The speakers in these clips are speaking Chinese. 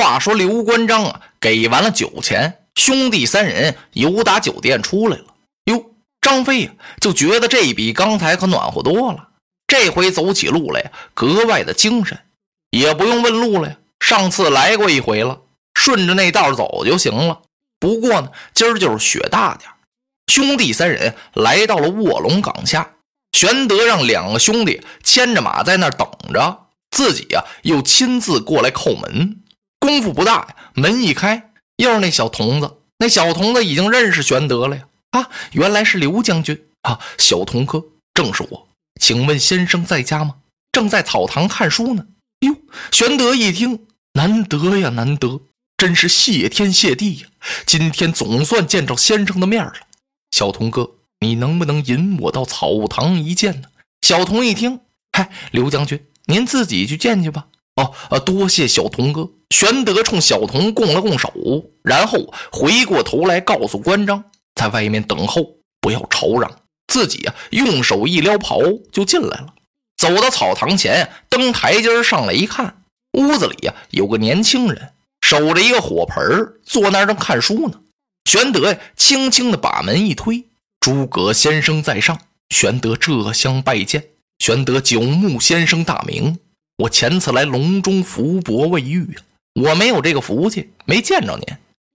话说刘关张啊，给完了酒钱，兄弟三人由打酒店出来了。哟，张飞呀，就觉得这比刚才可暖和多了。这回走起路来呀，格外的精神，也不用问路了呀。上次来过一回了，顺着那道走就行了。不过呢，今儿就是雪大点兄弟三人来到了卧龙岗下，玄德让两个兄弟牵着马在那儿等着，自己呀又亲自过来叩门。功夫不大呀，门一开，又是那小童子。那小童子已经认识玄德了呀！啊，原来是刘将军啊！小童哥，正是我。请问先生在家吗？正在草堂看书呢。哟，玄德一听，难得呀，难得，真是谢天谢地呀！今天总算见着先生的面了。小童哥，你能不能引我到草堂一见呢？小童一听，嗨，刘将军，您自己去见去吧。哦，啊，多谢小童哥。玄德冲小童拱了拱手，然后回过头来告诉关张，在外面等候，不要吵嚷。自己啊，用手一撩袍就进来了。走到草堂前，登台阶上来一看，屋子里呀有个年轻人，守着一个火盆，坐那儿正看书呢。玄德呀，轻轻的把门一推：“诸葛先生在上。”玄德这厢拜见。玄德九牧先生大名。我前次来隆中福伯未遇啊，我没有这个福气，没见着您。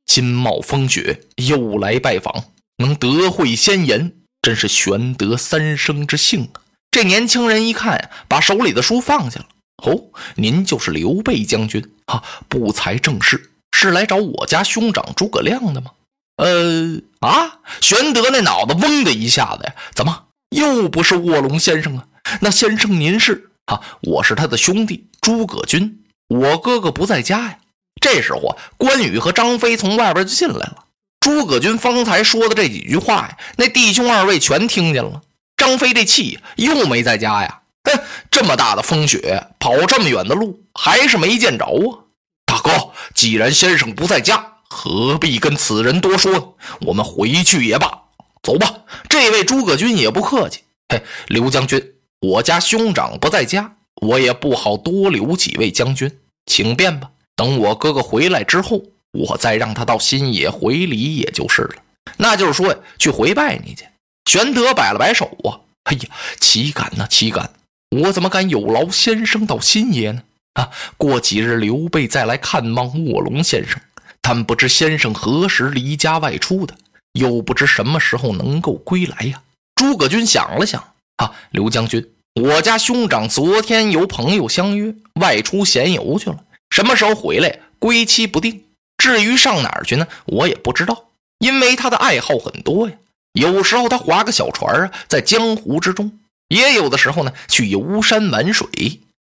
今冒风雪又来拜访，能得会仙言，真是玄德三生之幸啊！这年轻人一看，把手里的书放下了。哦，您就是刘备将军啊？不才正是，是来找我家兄长诸葛亮的吗？呃啊！玄德那脑子嗡的一下子呀，怎么又不是卧龙先生啊？那先生您是？啊，我是他的兄弟诸葛均，我哥哥不在家呀。这时候，关羽和张飞从外边就进来了。诸葛均方才说的这几句话呀，那弟兄二位全听见了。张飞这气又没在家呀，哼，这么大的风雪，跑这么远的路，还是没见着啊。大哥，既然先生不在家，何必跟此人多说呢？我们回去也罢，走吧。这位诸葛均也不客气，嘿，刘将军。我家兄长不在家，我也不好多留几位将军，请便吧。等我哥哥回来之后，我再让他到新野回礼，也就是了。那就是说，去回拜你去。玄德摆了摆手啊，哎呀，岂敢呢？岂敢！我怎么敢有劳先生到新野呢？啊，过几日刘备再来看望卧龙先生，但不知先生何时离家外出的，又不知什么时候能够归来呀。诸葛均想了想，啊，刘将军。我家兄长昨天有朋友相约外出闲游去了，什么时候回来归期不定。至于上哪儿去呢，我也不知道，因为他的爱好很多呀。有时候他划个小船啊，在江湖之中；也有的时候呢，去游山玩水，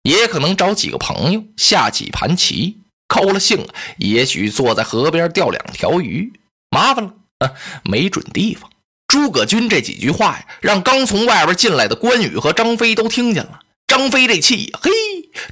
也可能找几个朋友下几盘棋。高了兴，也许坐在河边钓两条鱼。麻烦了啊，没准地方。诸葛均这几句话呀，让刚从外边进来的关羽和张飞都听见了。张飞这气，嘿，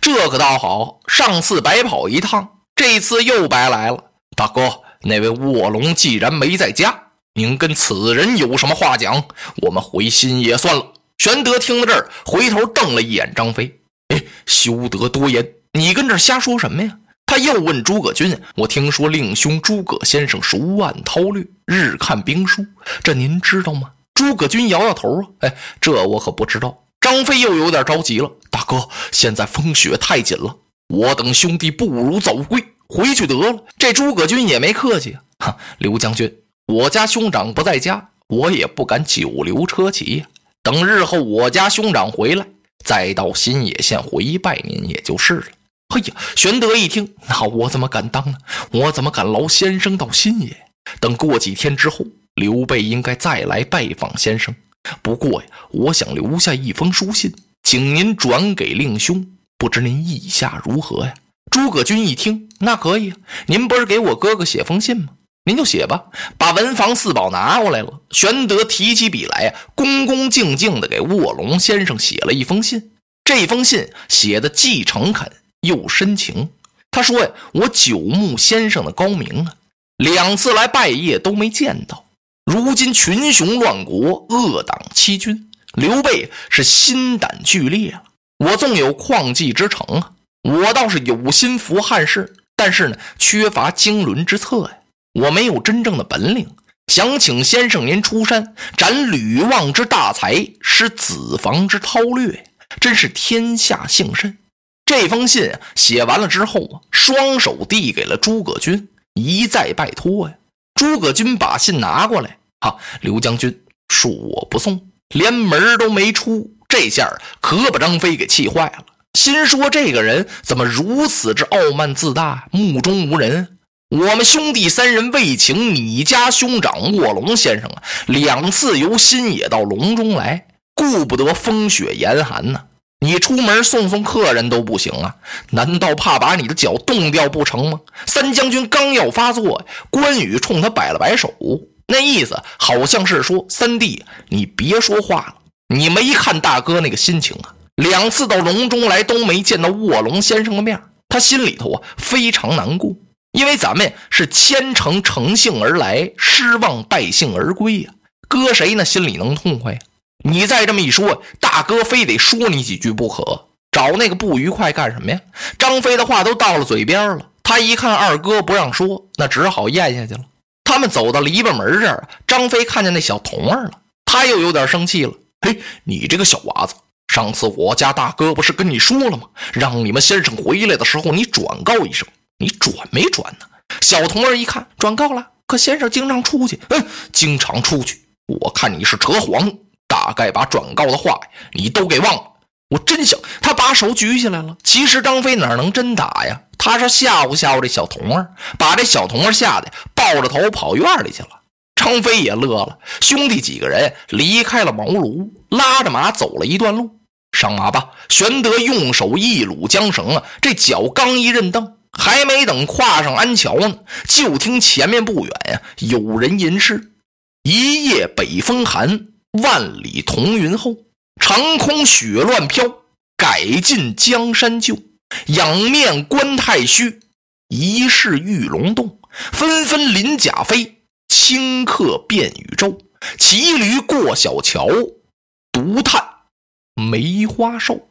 这可倒好，上次白跑一趟，这次又白来了。大哥，那位卧龙既然没在家，您跟此人有什么话讲？我们回新野算了。玄德听到这儿，回头瞪了一眼张飞，哎，休得多言，你跟这瞎说什么呀？他又问诸葛均：“我听说令兄诸葛先生熟谙韬略，日看兵书，这您知道吗？”诸葛均摇摇头啊，哎，这我可不知道。张飞又有点着急了：“大哥，现在风雪太紧了，我等兄弟不如早归，回去得了。”这诸葛均也没客气啊，哈，刘将军，我家兄长不在家，我也不敢久留车骑呀。等日后我家兄长回来，再到新野县回拜您，也就是了。哎呀！玄德一听，那我怎么敢当呢？我怎么敢劳先生到新野？等过几天之后，刘备应该再来拜访先生。不过呀，我想留下一封书信，请您转给令兄。不知您意下如何呀？诸葛均一听，那可以啊。您不是给我哥哥写封信吗？您就写吧。把文房四宝拿过来了。玄德提起笔来呀，恭恭敬敬地给卧龙先生写了一封信。这封信写的既诚恳。又深情，他说呀：“我九牧先生的高明啊，两次来拜谒都没见到。如今群雄乱国，恶党欺君，刘备是心胆俱裂了。我纵有旷济之诚啊，我倒是有心扶汉室，但是呢，缺乏经纶之策呀，我没有真正的本领。想请先生您出山斩吕望之大才，施子房之韬略，真是天下幸甚。这封信写完了之后啊，双手递给了诸葛均，一再拜托呀。诸葛均把信拿过来，哈，刘将军恕我不送，连门都没出。这下可把张飞给气坏了，心说这个人怎么如此之傲慢自大，目中无人。我们兄弟三人为请你家兄长卧龙先生啊，两次由新野到隆中来，顾不得风雪严寒呢。你出门送送客人都不行啊？难道怕把你的脚冻掉不成吗？三将军刚要发作，关羽冲他摆了摆手，那意思好像是说：“三弟，你别说话了。你没看大哥那个心情啊？两次到隆中来都没见到卧龙先生的面，他心里头啊非常难过。”因为咱们是虔诚诚信而来，失望败兴而归呀，搁谁呢心里能痛快呀？你再这么一说，大哥非得说你几句不可，找那个不愉快干什么呀？张飞的话都到了嘴边了，他一看二哥不让说，那只好咽下去了。他们走到篱笆门这儿，张飞看见那小童儿了，他又有点生气了。嘿，你这个小娃子，上次我家大哥不是跟你说了吗？让你们先生回来的时候，你转告一声。你转没转呢？小童儿一看，转告了。可先生经常出去，嗯，经常出去。我看你是扯谎，大概把转告的话你都给忘了。我真想他把手举起来了。其实张飞哪能真打呀？他是吓唬吓唬这小童儿，把这小童儿吓得抱着头跑院里去了。张飞也乐了，兄弟几个人离开了茅庐，拉着马走了一段路。上马吧！玄德用手一撸缰绳啊，这脚刚一认蹬。还没等跨上安桥呢，就听前面不远呀，有人吟诗：“一夜北风寒，万里彤云后。长空雪乱飘，改尽江山旧。仰面观太虚，疑是玉龙洞。纷纷鳞甲飞，顷刻变宇宙。骑驴过小桥，独叹梅花瘦。”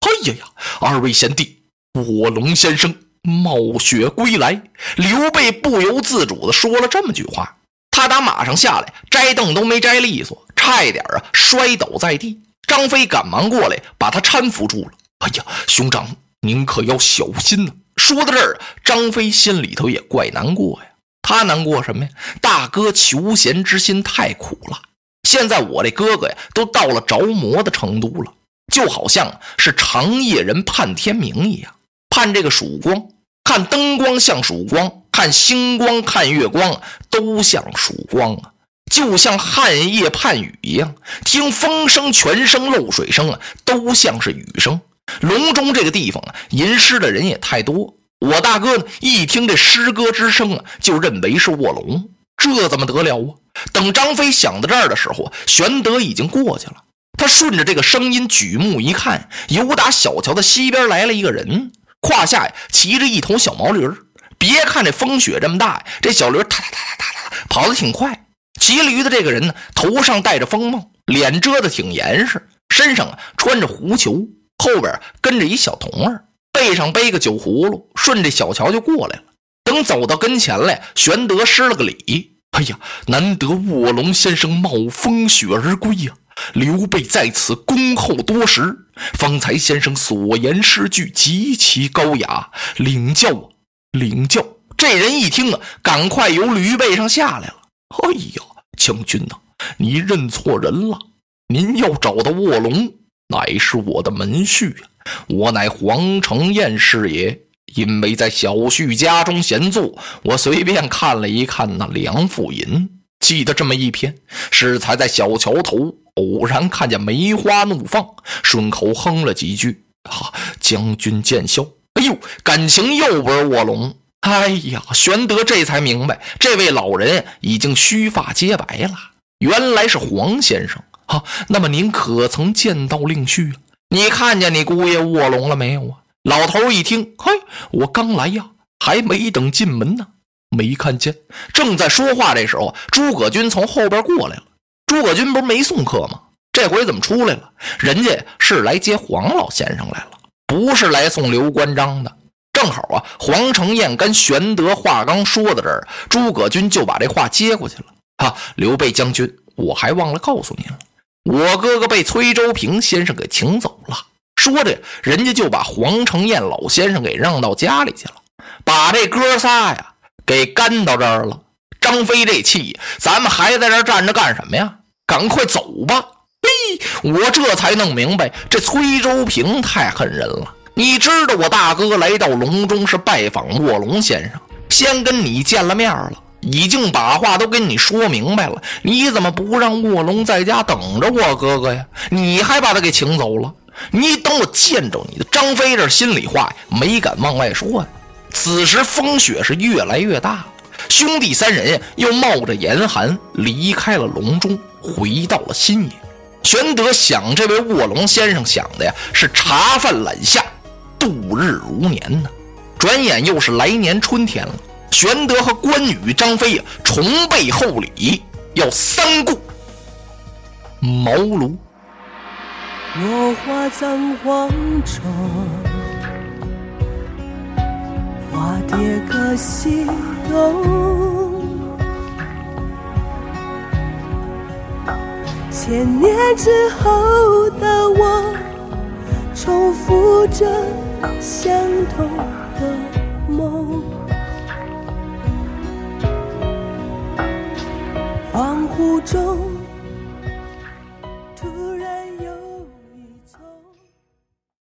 哎呀呀，二位贤弟，卧龙先生。冒雪归来，刘备不由自主地说了这么句话。他打马上下来，摘凳都没摘利索，差一点啊摔倒在地。张飞赶忙过来，把他搀扶住了。哎呀，兄长，您可要小心呐！说到这儿，张飞心里头也怪难过呀。他难过什么呀？大哥求贤之心太苦了。现在我这哥哥呀，都到了着魔的程度了，就好像是长夜人盼天明一样，盼这个曙光。看灯光像曙光，看星光看月光都像曙光啊，就像旱夜盼雨一样。听风声、泉声、漏水声啊，都像是雨声。隆中这个地方啊，吟诗的人也太多。我大哥呢，一听这诗歌之声啊，就认为是卧龙，这怎么得了啊？等张飞想到这儿的时候，玄德已经过去了。他顺着这个声音举目一看，由打小桥的西边来了一个人。胯下呀骑着一头小毛驴别看这风雪这么大，这小驴哒哒哒哒哒哒跑得挺快。骑驴的这个人呢，头上戴着风帽，脸遮得挺严实，身上啊穿着狐裘，后边跟着一小童儿，背上背个酒葫芦，顺着小桥就过来了。等走到跟前来，玄德施了个礼：“哎呀，难得卧龙先生冒风雪而归呀！”刘备在此恭候多时，方才先生所言诗句极其高雅，领教啊，领教！这人一听啊，赶快由驴背上下来了。哎呦，将军呐，你认错人了。您要找的卧龙，乃是我的门婿啊，我乃黄承彦师爷。因为在小婿家中闲坐，我随便看了一看那《梁父吟》，记得这么一篇，是才在小桥头。偶然看见梅花怒放，顺口哼了几句。哈，将军见笑。哎呦，感情又不是卧龙。哎呀，玄德这才明白，这位老人已经须发皆白了，原来是黄先生。啊，那么您可曾见到令婿啊？你看见你姑爷卧龙了没有啊？老头一听，嘿，我刚来呀，还没等进门呢，没看见。正在说话这时候，诸葛均从后边过来了。诸葛均不是没送客吗？这回怎么出来了？人家是来接黄老先生来了，不是来送刘关张的。正好啊，黄承彦跟玄德话刚说到这儿，诸葛均就把这话接过去了。哈，刘备将军，我还忘了告诉您了，我哥哥被崔州平先生给请走了。说着，人家就把黄承彦老先生给让到家里去了，把这哥仨呀给干到这儿了。张飞这气，咱们还在这站着干什么呀？赶快走吧！嘿，我这才弄明白，这崔州平太恨人了。你知道我大哥来到隆中是拜访卧龙先生，先跟你见了面了，已经把话都跟你说明白了。你怎么不让卧龙在家等着我哥哥呀？你还把他给请走了？你等我见着你的张飞这心里话没敢往外说呀。此时风雪是越来越大。兄弟三人又冒着严寒离开了隆中，回到了新野。玄德想，这位卧龙先生想的呀是茶饭懒下，度日如年呢。转眼又是来年春天了。玄德和关羽、张飞呀，重备厚礼，要三顾茅庐。落花葬黄冢，花蝶各西东，千年之后的我，重复着相同的梦。恍惚中。